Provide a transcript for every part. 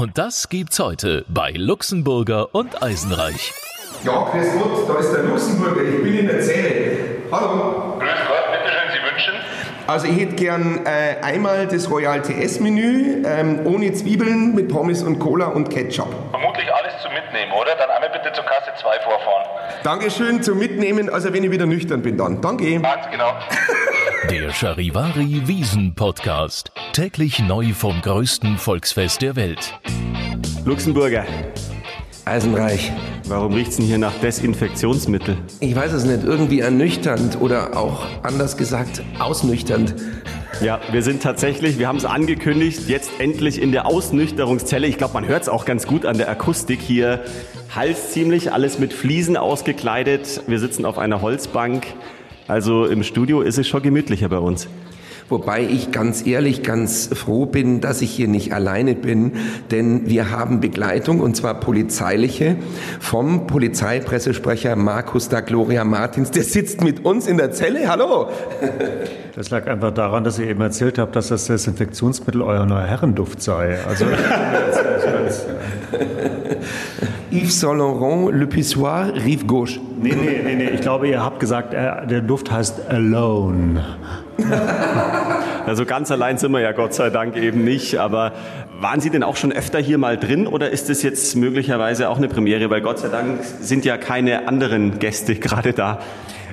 Und das gibt's heute bei Luxemburger und Eisenreich. Ja, grüß Gott, da ist der Luxemburger, ich bin in der Zelle. Hallo. Grüß Gott, bitte schön, Sie wünschen? Also ich hätte gern äh, einmal das Royal TS-Menü ähm, ohne Zwiebeln mit Pommes und Cola und Ketchup. Vermutlich alles zum Mitnehmen, oder? Dann einmal bitte zur Kasse 2 vorfahren. Dankeschön zum Mitnehmen, also wenn ich wieder nüchtern bin dann. Danke. Ganz genau. Der Charivari Wiesen Podcast. Täglich neu vom größten Volksfest der Welt. Luxemburger, Eisenreich. warum riecht's denn hier nach Desinfektionsmittel? Ich weiß es nicht, irgendwie ernüchternd oder auch anders gesagt ausnüchternd. Ja, wir sind tatsächlich, wir haben es angekündigt, jetzt endlich in der Ausnüchterungszelle. Ich glaube, man hört es auch ganz gut an der Akustik hier. Hals ziemlich, alles mit Fliesen ausgekleidet. Wir sitzen auf einer Holzbank. Also im Studio ist es schon gemütlicher bei uns. Wobei ich ganz ehrlich ganz froh bin, dass ich hier nicht alleine bin, denn wir haben Begleitung und zwar polizeiliche vom Polizeipressesprecher Markus da Gloria Martins. Der sitzt mit uns in der Zelle. Hallo. Das lag einfach daran, dass ihr eben erzählt habt, dass das Desinfektionsmittel euer neuer Herrenduft sei. Also Yves Saint Laurent, Le Pissoir, Rive Gauche. Nee, nee, nee, nee, ich glaube, ihr habt gesagt, äh, der Duft heißt Alone. Also ganz allein sind wir ja Gott sei Dank eben nicht. Aber waren Sie denn auch schon öfter hier mal drin oder ist es jetzt möglicherweise auch eine Premiere? Weil Gott sei Dank sind ja keine anderen Gäste gerade da.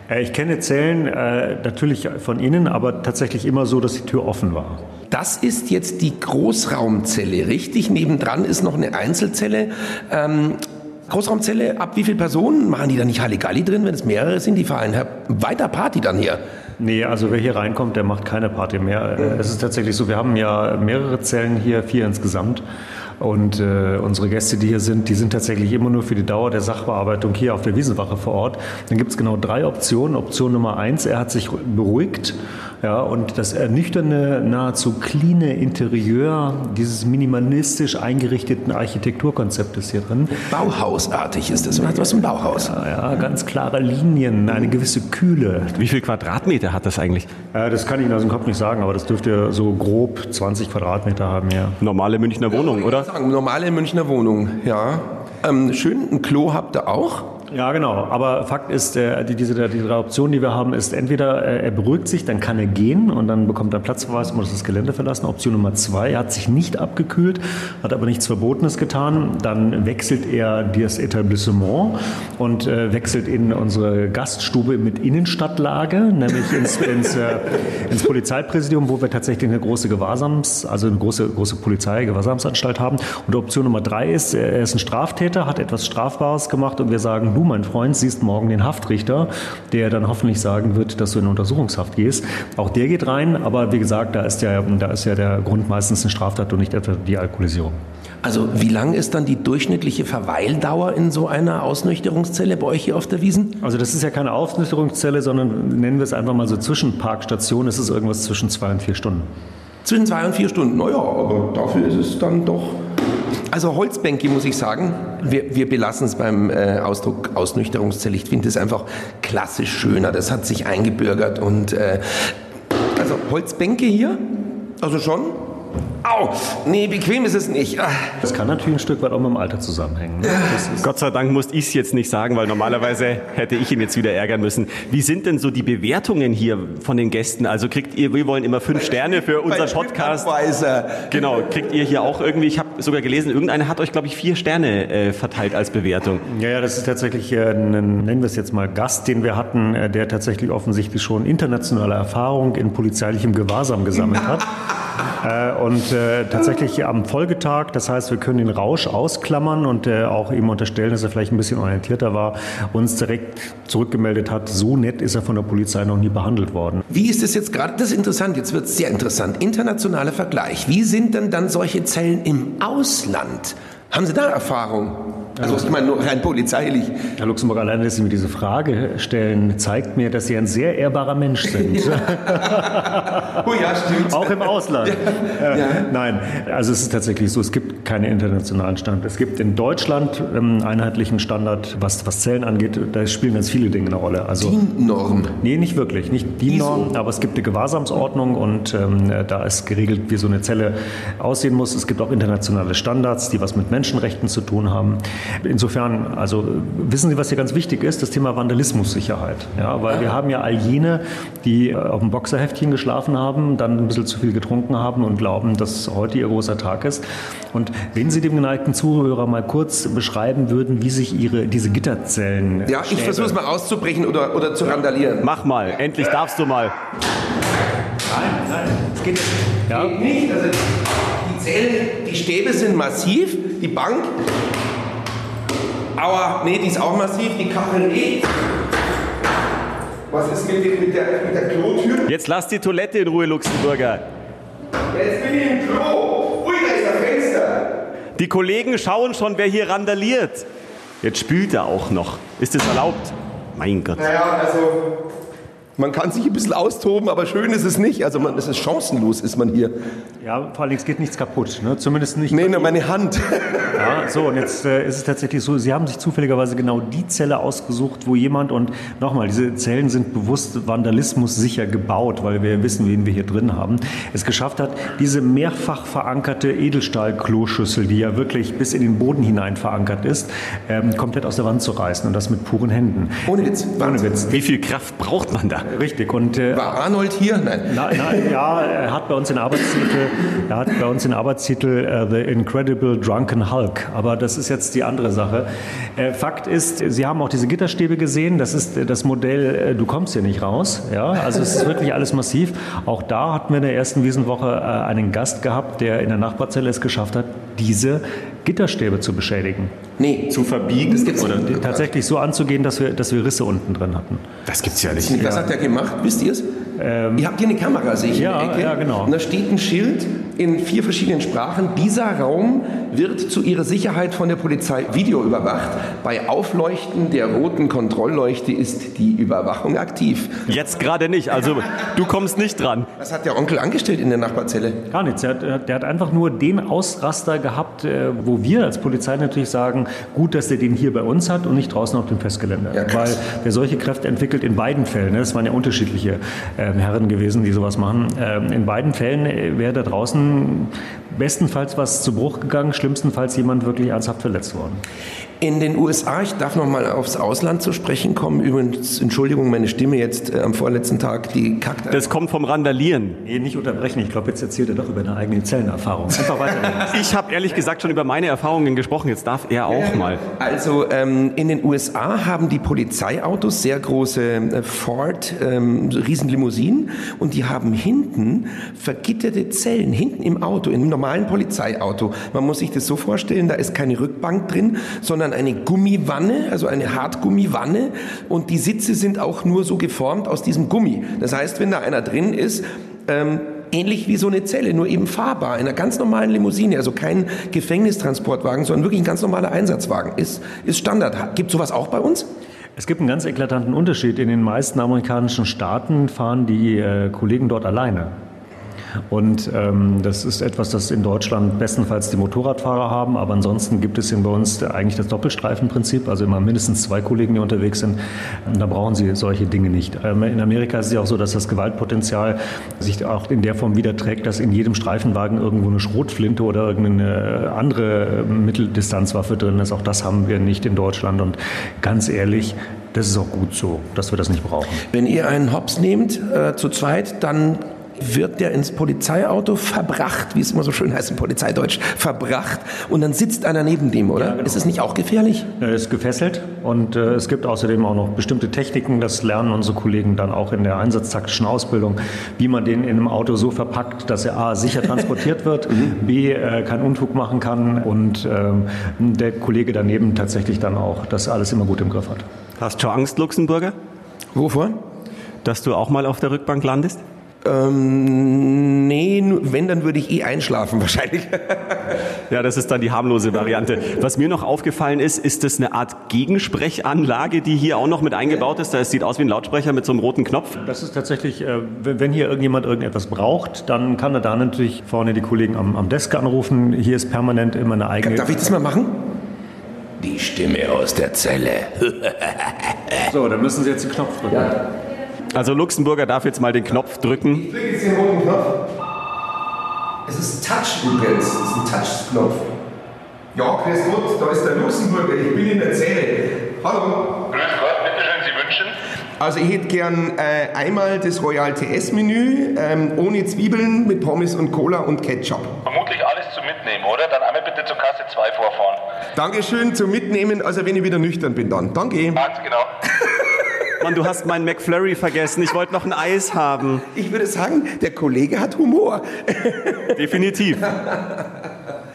Äh, Ich kenne Zellen äh, natürlich von innen, aber tatsächlich immer so, dass die Tür offen war. Das ist jetzt die Großraumzelle, richtig? Nebendran ist noch eine Einzelzelle. Ähm, Großraumzelle, ab wie viele Personen? Machen die da nicht Halligalli drin, wenn es mehrere sind? Die feiern weiter Party dann hier. Nee, also wer hier reinkommt, der macht keine Party mehr. Äh, Es ist tatsächlich so, wir haben ja mehrere Zellen hier, vier insgesamt. Und äh, unsere Gäste, die hier sind, die sind tatsächlich immer nur für die Dauer der Sachbearbeitung hier auf der Wiesenwache vor Ort. Dann gibt es genau drei Optionen. Option Nummer eins, er hat sich beruhigt. Ja, und das ernüchternde, nahezu cleane Interieur dieses minimalistisch eingerichteten Architekturkonzeptes hier drin. Bauhausartig ist das. Man hat was im Bauhaus. Ja, ja, ganz klare Linien, eine gewisse Kühle. Wie viel Quadratmeter hat das eigentlich? Äh, das kann ich Ihnen aus dem Kopf nicht sagen, aber das dürfte so grob 20 Quadratmeter haben, ja. Normale Münchner Wohnung, oder? Sagen, normale Münchner Wohnung, ja. Ähm, schön, ein Klo habt ihr auch. Ja, genau. Aber Fakt ist, äh, die, diese, die drei Optionen, die wir haben, ist entweder äh, er beruhigt sich, dann kann er gehen und dann bekommt er einen Platzverweis und muss das Gelände verlassen. Option Nummer zwei, er hat sich nicht abgekühlt, hat aber nichts Verbotenes getan. Dann wechselt er das Etablissement und äh, wechselt in unsere Gaststube mit Innenstadtlage, nämlich ins, ins, äh, ins Polizeipräsidium, wo wir tatsächlich eine große Gewahrsams, also eine große, große Polizei-Gewahrsamsanstalt haben. Und Option Nummer drei ist, er ist ein Straftäter, hat etwas Strafbares gemacht und wir sagen, du, mein Freund, siehst morgen den Haftrichter, der dann hoffentlich sagen wird, dass du in Untersuchungshaft gehst. Auch der geht rein, aber wie gesagt, da ist ja, da ist ja der Grund meistens eine Straftat und nicht etwa die Alkoholisierung. Also wie lang ist dann die durchschnittliche Verweildauer in so einer Ausnüchterungszelle bei euch hier auf der Wiesen? Also das ist ja keine Ausnüchterungszelle, sondern nennen wir es einfach mal so Zwischenparkstation. Es ist irgendwas zwischen zwei und vier Stunden. Zwischen zwei und vier Stunden. Naja, aber dafür ist es dann doch. Also Holzbänke muss ich sagen, wir, wir belassen es beim äh, Ausdruck Ausnüchterungszelle. Ich finde es einfach klassisch schöner. Das hat sich eingebürgert und äh, also Holzbänke hier, also schon. Au, nee, bequem ist es nicht. Ah. Das kann natürlich ein Stück weit auch mit dem Alter zusammenhängen. ne? Das ist, Gott sei Dank musste ich es jetzt nicht sagen, weil normalerweise hätte ich ihn jetzt wieder ärgern müssen. Wie sind denn so die Bewertungen hier von den Gästen? Also kriegt ihr, wir wollen immer fünf Sterne für unseren Podcast. Genau, kriegt ihr hier auch irgendwie, ich habe sogar gelesen, irgendeiner hat euch, glaube ich, vier Sterne äh, verteilt als Bewertung. ja, ja, das ist tatsächlich äh, ein, nennen wir es jetzt mal Gast, den wir hatten, äh, der tatsächlich offensichtlich schon internationale Erfahrung in polizeilichem Gewahrsam gesammelt hat. Äh, und äh, tatsächlich am Folgetag, das heißt, wir können den Rausch ausklammern und äh, auch ihm unterstellen, dass er vielleicht ein bisschen orientierter war, uns direkt zurückgemeldet hat, so nett ist er von der Polizei noch nie behandelt worden. Wie ist es jetzt gerade? Das ist interessant, jetzt wird es sehr interessant. Internationaler Vergleich. Wie sind denn dann solche Zellen im Ausland? Haben Sie da Erfahrung? Also ich meine nur rein polizeilich. Herr Luxemburg, alleine, dass Sie mir diese Frage stellen, zeigt mir, dass Sie ein sehr ehrbarer Mensch sind. Oh ja, stimmt. Auch im Ausland. Äh, Nein, also es ist tatsächlich so, es gibt keine internationalen Standards. Es gibt in Deutschland ähm, einheitlichen Standard, was, was Zellen angeht. Da spielen ganz viele Dinge eine Rolle. Also, DIN-Norm. Nee, nicht wirklich. Nicht die ISO. Norm, aber es gibt eine Gewahrsamsordnung und ähm, da ist geregelt, wie so eine Zelle aussehen muss. Es gibt auch internationale Standards, die was mit Menschenrechten zu tun haben. Insofern, also wissen Sie, was hier ganz wichtig ist? Das Thema Vandalismussicherheit. Ja, weil wir haben ja all jene, die äh, auf dem Boxerheftchen geschlafen haben, dann ein bisschen zu viel getrunken haben und glauben, dass heute ihr großer Tag ist. Und wenn Sie dem geneigten Zuhörer mal kurz beschreiben würden, wie sich Ihre, diese Gitterzellen Ja, ich versuche es mal auszubrechen oder, oder zu randalieren. Mach mal, endlich darfst du mal. Nein, nein, es geht nicht. Ja? Geht nicht. Also die Zellen, die Stäbe sind massiv, die Bank. Aua, nee, die ist auch massiv, die Kachel eh. Was ist mit, dem- mit, der, mit der Klotür? Jetzt lass die Toilette in Ruhe, Luxemburger. Jetzt bin ich im Klo. Ui, da ist ein Fenster. Die Kollegen schauen schon, wer hier randaliert. Jetzt spült er auch noch. Ist das erlaubt? Mein Gott. Naja, also man kann sich ein bisschen austoben, aber schön ist es nicht. Also man, es ist chancenlos, ist man hier. Ja, vor allem es geht nichts kaputt, ne? zumindest nicht. Nee, nur meine Hand. Ja, so, und jetzt äh, ist es tatsächlich so, Sie haben sich zufälligerweise genau die Zelle ausgesucht, wo jemand, und nochmal, diese Zellen sind bewusst vandalismussicher gebaut, weil wir wissen, wen wir hier drin haben, es geschafft hat, diese mehrfach verankerte Edelstahl-Kloschüssel, die ja wirklich bis in den Boden hinein verankert ist, ähm, komplett aus der Wand zu reißen und das mit puren Händen. Ohne Witz. Ohne Witz. Wie viel Kraft braucht man da? Richtig, und äh, War Arnold hier? Nein. Na, na, ja, er hat bei uns den Arbeitstitel, er hat bei uns den Arbeitstitel äh, The Incredible Drunken Hulk. Aber das ist jetzt die andere Sache. Äh, Fakt ist, Sie haben auch diese Gitterstäbe gesehen. Das ist äh, das Modell, äh, du kommst hier nicht raus. Ja, also es ist wirklich alles massiv. Auch da hatten wir in der ersten Wiesenwoche äh, einen Gast gehabt, der in der Nachbarzelle es geschafft hat, diese Gitterstäbe zu beschädigen. Nee. Zu verbiegen? Das gibt's Oder? nicht. Tatsächlich so anzugehen, dass wir, dass wir Risse unten drin hatten. Das gibt's ja nicht. Was hat der gemacht? Wisst ihr es? ihr habt hier eine Kamera, sehe ich ja, in der Ecke. ja, genau. Und da steht ein Schild in vier verschiedenen Sprachen. Dieser Raum wird zu ihrer Sicherheit von der Polizei videoüberwacht. Bei Aufleuchten der roten Kontrollleuchte ist die Überwachung aktiv. Jetzt gerade nicht. Also du kommst nicht dran. Was hat der Onkel angestellt in der Nachbarzelle? Gar nichts. Der hat, der hat einfach nur den Ausraster gehabt, äh, wo wir als Polizei natürlich sagen, gut, dass der den hier bei uns hat und nicht draußen auf dem Festgelände. Ja, Weil der solche Kräfte entwickelt in beiden Fällen. ne? Das waren ja unterschiedliche ähm, Herren gewesen, die sowas machen. Ähm, in beiden Fällen äh, wäre da draußen bestenfalls was zu Bruch gegangen, schlimmstenfalls jemand wirklich ernsthaft verletzt worden. In den USA, ich darf noch mal aufs Ausland zu sprechen kommen. Übrigens, Entschuldigung, meine Stimme jetzt äh, am vorletzten Tag, die kackt. Das kommt vom Randalieren. Nee, nicht unterbrechen. Ich glaube, jetzt erzählt er doch über eine eigene Zellenerfahrung. Einfach weitergehen. Ich habe ehrlich gesagt schon über meine Erfahrungen gesprochen. Jetzt darf er auch mal. Also ähm, in den USA haben die Polizeiautos sehr große äh, Ford ähm, Riesenlimousinen und die haben hinten vergitterte Zellen hinten im Auto, in einem normalen Polizeiauto. Man muss sich das so vorstellen, da ist keine Rückbank drin, sondern eine Gummiwanne, also eine Hartgummiwanne und die Sitze sind auch nur so geformt aus diesem Gummi. Das heißt, wenn da einer drin ist, ähm, ähnlich wie so eine Zelle, nur eben fahrbar, in einer ganz normalen Limousine, also kein Gefängnistransportwagen, sondern wirklich ein ganz normaler Einsatzwagen, ist, ist Standard. Gibt sowas auch bei uns? Es gibt einen ganz eklatanten Unterschied. In den meisten amerikanischen Staaten fahren die äh, Kollegen dort alleine. Und ähm, das ist etwas, das in Deutschland bestenfalls die Motorradfahrer haben, aber ansonsten gibt es bei uns eigentlich das Doppelstreifenprinzip, also immer mindestens zwei Kollegen, die unterwegs sind. Und da brauchen sie solche Dinge nicht. Ähm, in Amerika ist es ja auch so, dass das Gewaltpotenzial sich auch in der Form wieder trägt, dass in jedem Streifenwagen irgendwo eine Schrotflinte oder irgendeine andere Mitteldistanzwaffe drin ist. Auch das haben wir nicht in Deutschland. Und ganz ehrlich, das ist auch gut so, dass wir das nicht brauchen. Wenn ihr einen Hops nehmt, äh, zu zweit, dann wird der ins Polizeiauto verbracht, wie es immer so schön heißt im Polizeideutsch, verbracht und dann sitzt einer neben dem, oder? Ist es nicht auch gefährlich? Er ist gefesselt und äh, es gibt außerdem auch noch bestimmte Techniken, das lernen unsere Kollegen dann auch in der einsatztaktischen Ausbildung, wie man den in einem Auto so verpackt, dass er A, sicher transportiert wird, B, äh, keinen Unfug machen kann und ähm, der Kollege daneben tatsächlich dann auch das alles immer gut im Griff hat. Hast du Angst, Luxemburger, Wovor? dass du auch mal auf der Rückbank landest? Ähm, nee, wenn, dann würde ich eh einschlafen wahrscheinlich. Ja, das ist dann die harmlose Variante. Was mir noch aufgefallen ist, ist das eine Art Gegensprechanlage, die hier auch noch mit eingebaut ist. Das sieht aus wie ein Lautsprecher mit so einem roten Knopf. Das ist tatsächlich, äh, wenn hier irgendjemand irgendetwas braucht, dann kann er da natürlich vorne die Kollegen am, am Desk anrufen. Hier ist permanent immer eine eigene... Darf ich das mal machen? Die Stimme aus der Zelle. so, dann müssen Sie jetzt den Knopf drücken. Ja. Also Luxemburger darf jetzt mal den Knopf drücken. Ich drücke jetzt den roten Knopf. Es ist Touch übrigens. Es ist ein Touch-Knopf. Ja, grüß Gott, da ist der Luxemburger. Ich bin in der Zelle. Hallo. Grüß Gott, bitteschön, Sie wünschen? Also ich hätte gern äh, einmal das Royal TS-Menü ähm, ohne Zwiebeln mit Pommes und Cola und Ketchup. Vermutlich alles zum Mitnehmen, oder? Dann einmal bitte zur Kasse 2 vorfahren. Dankeschön zum Mitnehmen, also wenn ich wieder nüchtern bin dann. Danke. Ganz genau. Mann, du hast meinen McFlurry vergessen. Ich wollte noch ein Eis haben. Ich würde sagen, der Kollege hat Humor. Definitiv.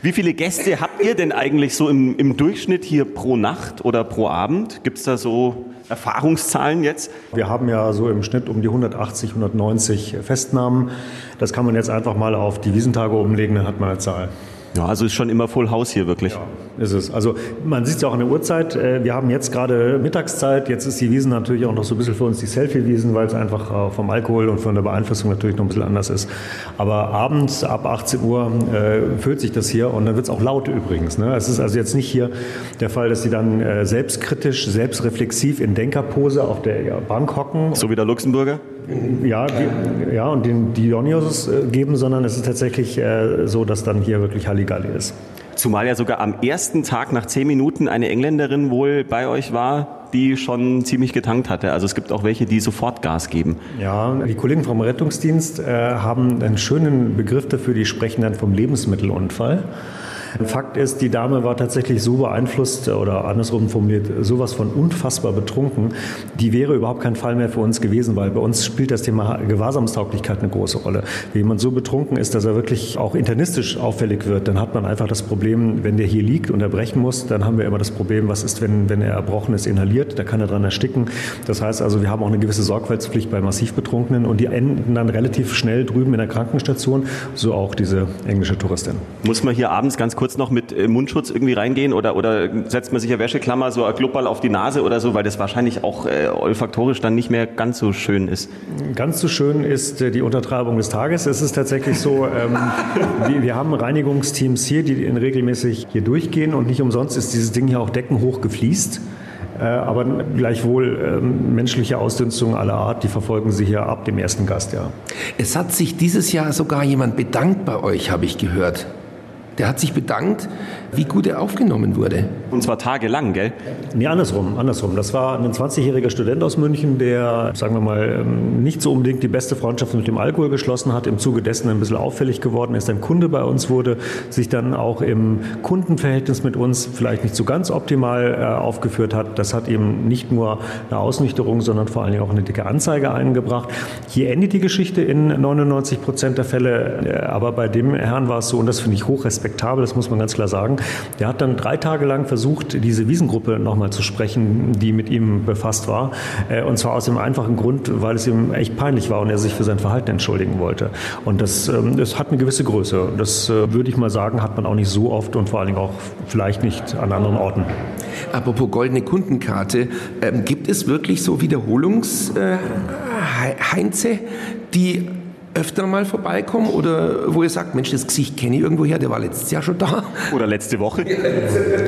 Wie viele Gäste habt ihr denn eigentlich so im, im Durchschnitt hier pro Nacht oder pro Abend? Gibt es da so Erfahrungszahlen jetzt? Wir haben ja so im Schnitt um die 180, 190 Festnahmen. Das kann man jetzt einfach mal auf die Wiesentage umlegen, dann hat man eine Zahl. Ja, also ist schon immer Full House hier wirklich. Ja, ist es. Also man sieht es ja auch in der Uhrzeit. Äh, wir haben jetzt gerade Mittagszeit. Jetzt ist die Wiesen natürlich auch noch so ein bisschen für uns die Selfie-Wiesen, weil es einfach äh, vom Alkohol und von der Beeinflussung natürlich noch ein bisschen anders ist. Aber abends ab 18 Uhr äh, füllt sich das hier und dann wird es auch laut übrigens. Ne? Es ist also jetzt nicht hier der Fall, dass sie dann äh, selbstkritisch, selbstreflexiv in Denkerpose auf der Bank hocken. So wie der Luxemburger? Ja, die, ja, und den Dionysos äh, geben, sondern es ist tatsächlich äh, so, dass dann hier wirklich Halligalli ist. Zumal ja sogar am ersten Tag nach zehn Minuten eine Engländerin wohl bei euch war, die schon ziemlich getankt hatte. Also es gibt auch welche, die sofort Gas geben. Ja, die Kollegen vom Rettungsdienst äh, haben einen schönen Begriff dafür, die sprechen dann vom Lebensmittelunfall. Fakt ist, die Dame war tatsächlich so beeinflusst oder andersrum formuliert, sowas von unfassbar betrunken. Die wäre überhaupt kein Fall mehr für uns gewesen, weil bei uns spielt das Thema Gewahrsamstauglichkeit eine große Rolle. Wenn jemand so betrunken ist, dass er wirklich auch internistisch auffällig wird, dann hat man einfach das Problem, wenn der hier liegt und erbrechen muss, dann haben wir immer das Problem, was ist, wenn, wenn er erbrochen ist, inhaliert, da kann er dran ersticken. Das heißt also, wir haben auch eine gewisse Sorgfaltspflicht bei massiv Betrunkenen und die enden dann relativ schnell drüben in der Krankenstation, so auch diese englische Touristin. Muss man hier abends ganz kurz kurz noch mit äh, Mundschutz irgendwie reingehen oder, oder setzt man sich eine Wäscheklammer so ein Clubball auf die Nase oder so, weil das wahrscheinlich auch äh, olfaktorisch dann nicht mehr ganz so schön ist? Ganz so schön ist äh, die Untertreibung des Tages. Es ist tatsächlich so, ähm, wir, wir, haben Reinigungsteams hier, die regelmäßig hier durchgehen und nicht umsonst ist dieses Ding hier auch deckenhoch gefliest. Äh, aber gleichwohl ähm, menschliche Ausdünstungen aller Art, die verfolgen Sie hier ab dem ersten Gastjahr. Es hat sich dieses Jahr sogar jemand bedankt bei euch, habe ich gehört. Der hat sich bedankt, wie gut er aufgenommen wurde. Und zwar tagelang, gell? Nee, andersrum, andersrum. Das war ein 20-jähriger Student aus München, der, sagen wir mal, ähm, nicht so unbedingt die beste Freundschaft mit dem Alkohol geschlossen hat, im Zuge dessen ein bisschen auffällig geworden ist, ein Kunde bei uns wurde, sich dann auch im Kundenverhältnis mit uns vielleicht nicht so ganz optimal äh, aufgeführt hat. Das hat ihm nicht nur eine Ausnüchterung, sondern vor allen Dingen auch eine dicke Anzeige eingebracht. Hier endet die Geschichte in 99 Prozent der Fälle, äh, aber bei dem Herrn war es so, und das finde ich hochrespektabel, das muss man ganz klar sagen, der hat dann drei Tage lang versucht, diese Wiesengruppe nochmal zu sprechen, die mit ihm befasst war. Äh, und zwar aus dem einfachen Grund, weil es ihm echt peinlich war und er sich für sein Verhalten entschuldigen wollte. Und das, ähm, das hat eine gewisse Größe. Das äh, würde ich mal sagen, hat man auch nicht so oft und vor allen Dingen auch vielleicht nicht an anderen Orten. Apropos goldene Kundenkarte, ähm, gibt es wirklich so Wiederholungsheinze, äh, die öfter mal vorbeikommen oder wo ihr sagt, Mensch, das Gesicht kenne ich irgendwoher, der war letztes Jahr schon da? Oder letzte Woche?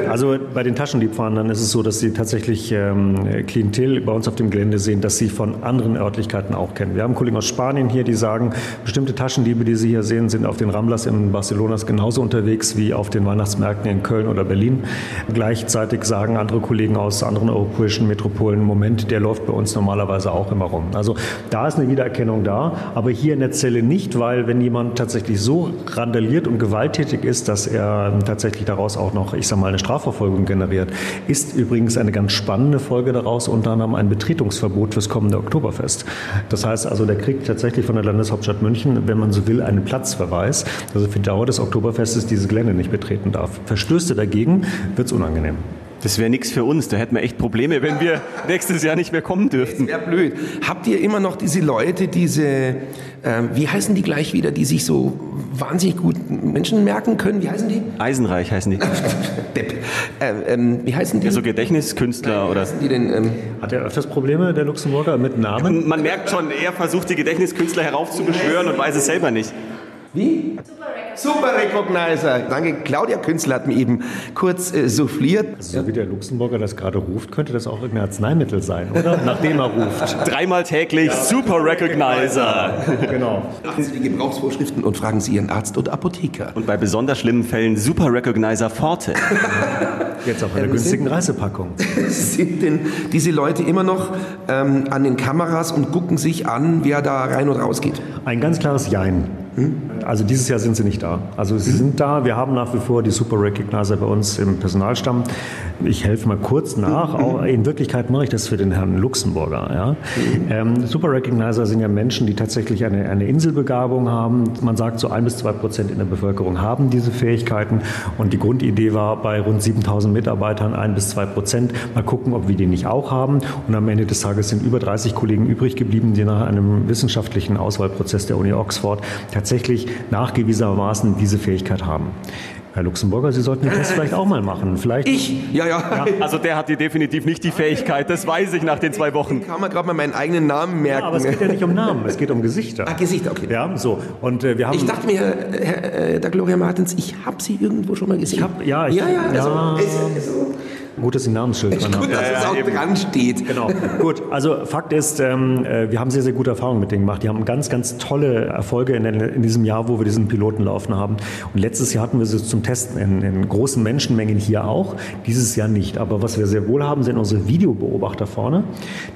Also bei den Taschendiebfahrern ist es so, dass sie tatsächlich ähm, Klientel bei uns auf dem Gelände sehen, dass sie von anderen Örtlichkeiten auch kennen. Wir haben Kollegen aus Spanien hier, die sagen, bestimmte Taschendiebe, die sie hier sehen, sind auf den Ramblas in Barcelona genauso unterwegs wie auf den Weihnachtsmärkten in Köln oder Berlin. Gleichzeitig sagen andere Kollegen aus anderen europäischen Metropolen, Moment, der läuft bei uns normalerweise auch immer rum. Also da ist eine Wiedererkennung da, aber hier in der Zelle nicht, weil wenn jemand tatsächlich so randaliert und gewalttätig ist, dass er tatsächlich daraus auch noch, ich sage mal, eine Strafverfolgung generiert, ist übrigens eine ganz spannende Folge daraus unter anderem ein Betretungsverbot fürs kommende Oktoberfest. Das heißt also, der kriegt tatsächlich von der Landeshauptstadt München, wenn man so will, einen Platzverweis, dass er für die Dauer des Oktoberfestes dieses Gelände nicht betreten darf. Verstößt er dagegen, wird es unangenehm. Das wäre nichts für uns. Da hätten wir echt Probleme, wenn wir nächstes Jahr nicht mehr kommen dürften. Wäre blöd. Habt ihr immer noch diese Leute, diese, äh, wie heißen die gleich wieder, die sich so wahnsinnig gut Menschen merken können? Wie heißen die? Eisenreich heißen die. Depp. Äh, ähm, wie heißen die? Ja, so Gedächtniskünstler Wie oder. die denn? Ähm, Hat er öfters Probleme, der Luxemburger, mit Namen? Man merkt schon, er versucht die Gedächtniskünstler heraufzubeschwören und weiß es selber nicht. Wie? Super Recognizer. Danke. Claudia Künstler hat mir eben kurz äh, souffliert. So wie der Luxemburger das gerade ruft, könnte das auch irgendein Arzneimittel sein, oder? Nachdem er ruft. Dreimal täglich Super Recognizer. Genau. Achten Sie die Gebrauchsvorschriften und fragen Sie Ihren Arzt oder Apotheker. Und bei besonders schlimmen Fällen Super Recognizer Forte. Jetzt auf einer Ähm, günstigen sind- Reisepackung. Sind denn diese Leute immer noch ähm, an den Kameras und gucken sich an, wer da rein und raus geht? Ein ganz klares Jein. Also dieses Jahr sind sie nicht da. Also sie sind da. Wir haben nach wie vor die Super Recognizer bei uns im Personalstamm. Ich helfe mal kurz nach. Auch in Wirklichkeit mache ich das für den Herrn Luxemburger. Ja. Ähm, Super Recognizer sind ja Menschen, die tatsächlich eine, eine Inselbegabung haben. Man sagt, so ein bis zwei Prozent in der Bevölkerung haben diese Fähigkeiten. Und die Grundidee war bei rund 7000 Mitarbeitern ein bis zwei Prozent. Mal gucken, ob wir die nicht auch haben. Und am Ende des Tages sind über 30 Kollegen übrig geblieben, die nach einem wissenschaftlichen Auswahlprozess der Uni Oxford tatsächlich nachgewiesenermaßen diese Fähigkeit haben. Herr Luxemburger, Sie sollten den Test vielleicht auch mal machen. Vielleicht Ich? Ja, ja. Also der hat die definitiv nicht die Fähigkeit, das weiß ich nach den zwei Wochen. Kann man gerade mal meinen eigenen Namen merken. Ja, aber es geht ja nicht um Namen, es geht um Gesichter. Ah, Gesichter, okay. Ja, so. Und äh, wir haben. Ich dachte mir, Herr, äh, der Gloria Martins, ich habe Sie irgendwo schon mal gesehen. Ich hab- ja, ich- ja, ja, also, ja. Es, es, gut, dass Sie ein Namensschild dran haben. gut, dass es auch dran steht. Genau. Gut, also Fakt ist, ähm, äh, wir haben sehr, sehr gute Erfahrungen mit denen gemacht. Die haben ganz, ganz tolle Erfolge in, in diesem Jahr, wo wir diesen Piloten laufen haben. Und letztes Jahr hatten wir sie zum Testen in, in großen Menschenmengen hier auch. Dieses Jahr nicht. Aber was wir sehr wohl haben, sind unsere Videobeobachter vorne.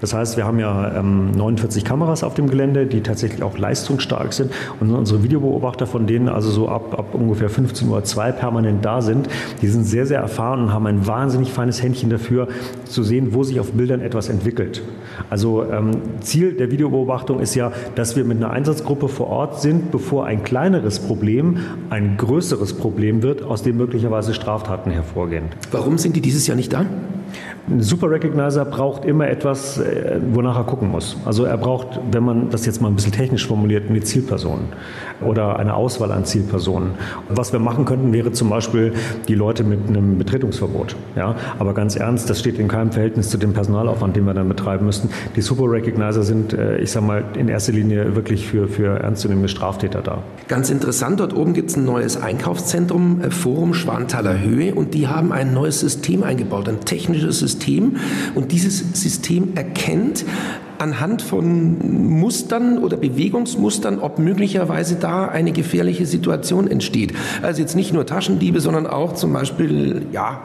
Das heißt, wir haben ja ähm, 49 Kameras auf dem Gelände, die tatsächlich auch leistungsstark sind. Und unsere Videobeobachter, von denen also so ab, ab ungefähr 15 Uhr zwei permanent da sind, die sind sehr, sehr erfahren und haben ein wahnsinnig feines Händchen dafür, zu sehen, wo sich auf Bildern etwas entwickelt. Also ähm, Ziel der Videobeobachtung ist ja, dass wir mit einer Einsatzgruppe vor Ort sind, bevor ein kleineres Problem ein größeres Problem wird, aus dem möglicherweise Straftaten hervorgehen. Warum sind die dieses Jahr nicht da? Ein Super Recognizer braucht immer etwas, äh, wonach er gucken muss. Also er braucht, wenn man das jetzt mal ein bisschen technisch formuliert, eine Zielperson oder eine Auswahl an Zielpersonen. Was wir machen könnten, wäre zum Beispiel die Leute mit einem Betretungsverbot. Ja? Aber ganz ernst, das steht in keinem Verhältnis zu dem Personalaufwand, den wir dann betreiben müssten. Die Super Recognizer sind, äh, ich sage mal, in erster Linie wirklich für, für ernstzunehmende Straftäter da. Ganz interessant, dort oben gibt es ein neues Einkaufszentrum, äh, Forum Schwanthaler Höhe, und die haben ein neues System eingebaut, ein technisches System. Und dieses System erkennt anhand von Mustern oder Bewegungsmustern, ob möglicherweise da eine gefährliche Situation entsteht. Also jetzt nicht nur Taschendiebe, sondern auch zum Beispiel, ja,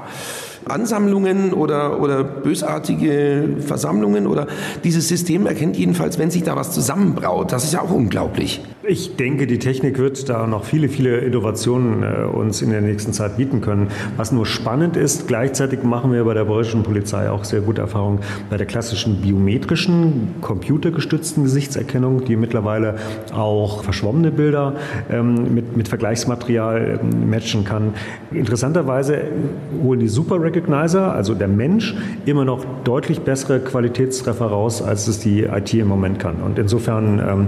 Ansammlungen oder, oder bösartige Versammlungen oder dieses System erkennt jedenfalls, wenn sich da was zusammenbraut. Das ist ja auch unglaublich. Ich denke, die Technik wird da noch viele, viele Innovationen äh, uns in der nächsten Zeit bieten können. Was nur spannend ist, gleichzeitig machen wir bei der Bayerischen Polizei auch sehr gute Erfahrungen bei der klassischen biometrischen, computergestützten Gesichtserkennung, die mittlerweile auch verschwommene Bilder ähm, mit, mit Vergleichsmaterial ähm, matchen kann. Interessanterweise holen die Super Recognizer, also der Mensch, immer noch deutlich bessere Qualitätstreffer raus, als es die IT im Moment kann. Und insofern ähm,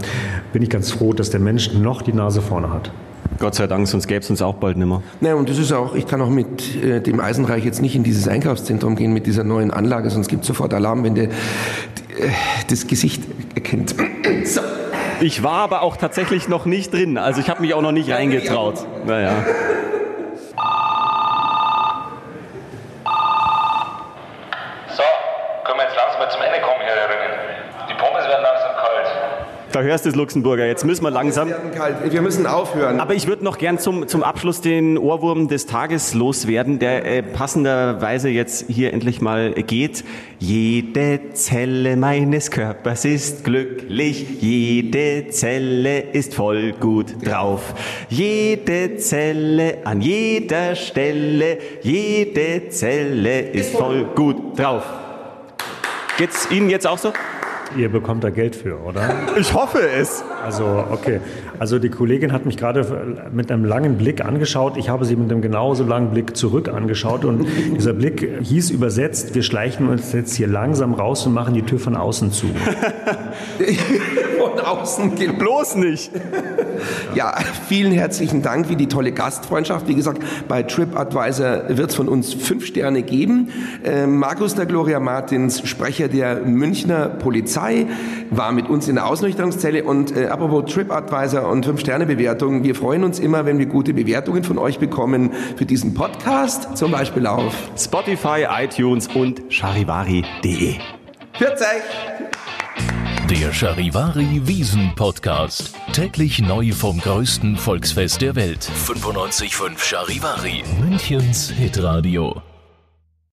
bin ich ganz froh, dass der Mensch noch die Nase vorne hat. Gott sei Dank, sonst gäbe es uns auch bald nimmer. Naja, und das ist auch, ich kann auch mit äh, dem Eisenreich jetzt nicht in dieses Einkaufszentrum gehen mit dieser neuen Anlage, sonst gibt es sofort Alarm, wenn der äh, das Gesicht erkennt. so. Ich war aber auch tatsächlich noch nicht drin, also ich habe mich auch noch nicht reingetraut. Naja. So, können wir jetzt langsam mal zum Ende kommen, Herr Herinnen. Die Pommes werden langsam kalt. Da hörst du es, Luxemburger. Jetzt müssen wir langsam. Wir müssen aufhören. Aber ich würde noch gern zum, zum Abschluss den Ohrwurm des Tages loswerden, der äh, passenderweise jetzt hier endlich mal geht. Jede Zelle meines Körpers ist glücklich, jede Zelle ist voll gut drauf. Jede Zelle an jeder Stelle, jede Zelle ist voll gut drauf. Geht's Ihnen jetzt auch so? Ihr bekommt da Geld für, oder? Ich hoffe es. Also, okay. Also die Kollegin hat mich gerade mit einem langen Blick angeschaut. Ich habe sie mit einem genauso langen Blick zurück angeschaut. Und dieser Blick hieß übersetzt, wir schleichen uns jetzt hier langsam raus und machen die Tür von außen zu. Von außen geht Bloß nicht. Ja, vielen herzlichen Dank für die tolle Gastfreundschaft. Wie gesagt, bei TripAdvisor wird es von uns fünf Sterne geben. Äh, Markus der Gloria Martins, Sprecher der Münchner Polizei, war mit uns in der Ausnüchterungszelle. Und äh, apropos TripAdvisor und Fünf-Sterne-Bewertungen, wir freuen uns immer, wenn wir gute Bewertungen von euch bekommen für diesen Podcast, zum Beispiel auf Spotify, iTunes und charivari.de. Pfiat euch! Der Charivari Wiesen Podcast. Täglich neu vom größten Volksfest der Welt. 95.5 Charivari. Münchens Hitradio.